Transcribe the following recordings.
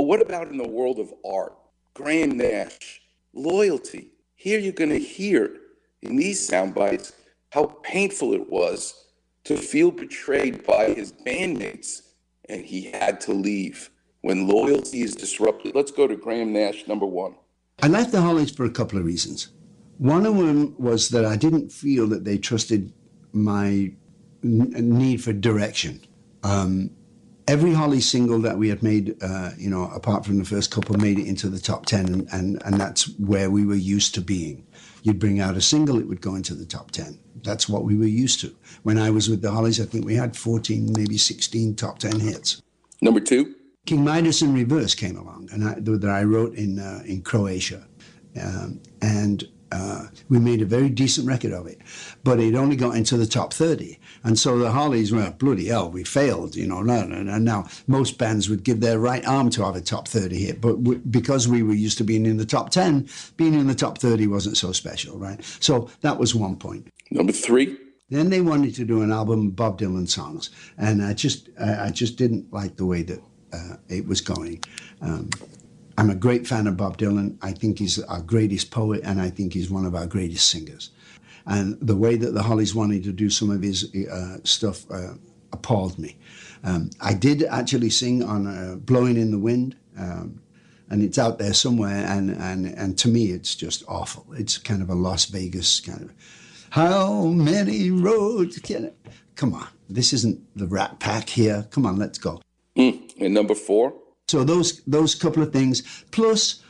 But what about in the world of art? Graham Nash, loyalty. Here you're going to hear in these sound bites how painful it was to feel betrayed by his bandmates and he had to leave. When loyalty is disrupted, let's go to Graham Nash, number one. I left the Hollies for a couple of reasons. One of them was that I didn't feel that they trusted my n- need for direction. Um, every Holly single that we had made, uh, you know, apart from the first couple, made it into the top 10, and, and, and that's where we were used to being. You'd bring out a single, it would go into the top 10. That's what we were used to. When I was with the Hollies, I think we had 14, maybe 16 top 10 hits. Number two, King Midas in Reverse came along, and I, that I wrote in uh, in Croatia, um, and uh, we made a very decent record of it, but it only got into the top thirty, and so the Hollies were bloody hell, we failed, you know. And now most bands would give their right arm to have a top thirty hit, but we, because we were used to being in the top ten, being in the top thirty wasn't so special, right? So that was one point. number three, Then they wanted to do an album of Bob Dylan songs, and I just I I just didn't like the way that uh, it was going. Um, I'm a great fan of Bob Dylan. I think he's our greatest poet, and I think he's one of our greatest singers. And the way that the Hollies wanted to do some of his uh, stuff uh, appalled me. Um, I did actually sing on uh, "Blowing in the Wind." Um, and it's out there somewhere, and, and, and to me, it's just awful. It's kind of a Las Vegas kind of. How many roads can? Come on, this isn't the Rat Pack here. Come on, let's go. and number four, So those those couple of things, plus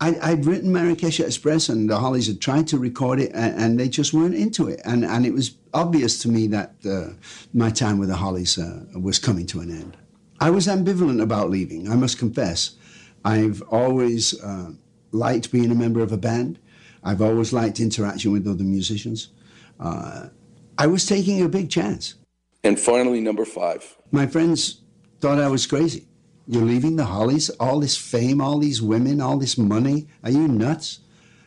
I, I'd written Marrakesh Express, and the Hollies had tried to record it, and, and they just weren't into it, and and it was obvious to me that uh, my time with the Hollies uh, was coming to an end. I was ambivalent about leaving. I must confess, I've always uh, liked being a member of a band. I've always liked interaction with other musicians. Uh, I was taking a big chance. and finally, number five. My friends thought I was crazy. You're leaving the Hollies, all this fame, all these women, all this money. Are you nuts?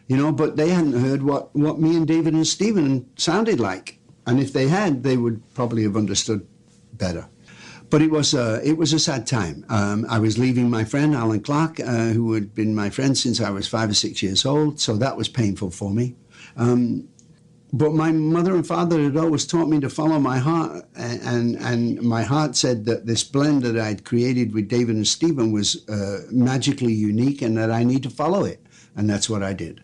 You know, but they hadn't heard what, what me and David and Stephen sounded like. And if they had, they would probably have understood better. But it was a, it was a sad time. Um, I was leaving my friend Allan Clarke, uh, who had been my friend since I was five or six years old. So that was painful for me. Um, but my mother and father had always taught me to follow my heart, and and, my heart said that this blend that I'd created with David and Stephen was uh, magically unique, and that I need to follow it, and that's what I did.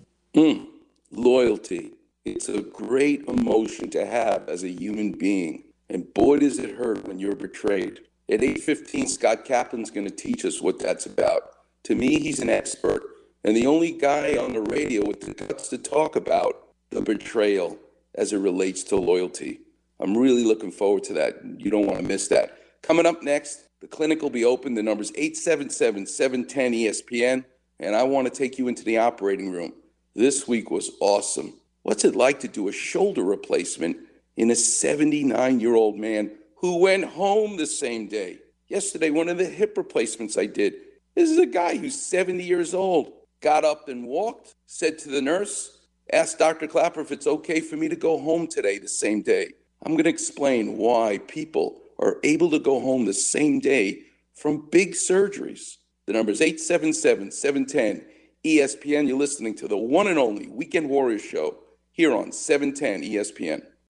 Loyalty. It's a great emotion to have as a human being. And boy, does it hurt when you're betrayed. At 8.15, Scott Kaplan's going to teach us what that's about. To me, he's an expert and the only guy on the radio with the guts to talk about the betrayal as it relates to loyalty. I'm really looking forward to that. You don't want to miss that. Coming up next, the clinic will be open. The number's 877-710-ESPN, and I want to take you into the operating room. This week was awesome. What's it like to do a shoulder replacement in a 79 year old man who went home the same day? Yesterday, one of the hip replacements I did. This is a guy who's 70 years old. Got up and walked, said to the nurse, asked Dr. Klapper if it's okay for me to go home today, the same day. I'm going to explain why people are able to go home the same day from big surgeries. The number is 877 710 ESPN. You're listening to the one and only Weekend Warriors show here on 710 ESPN.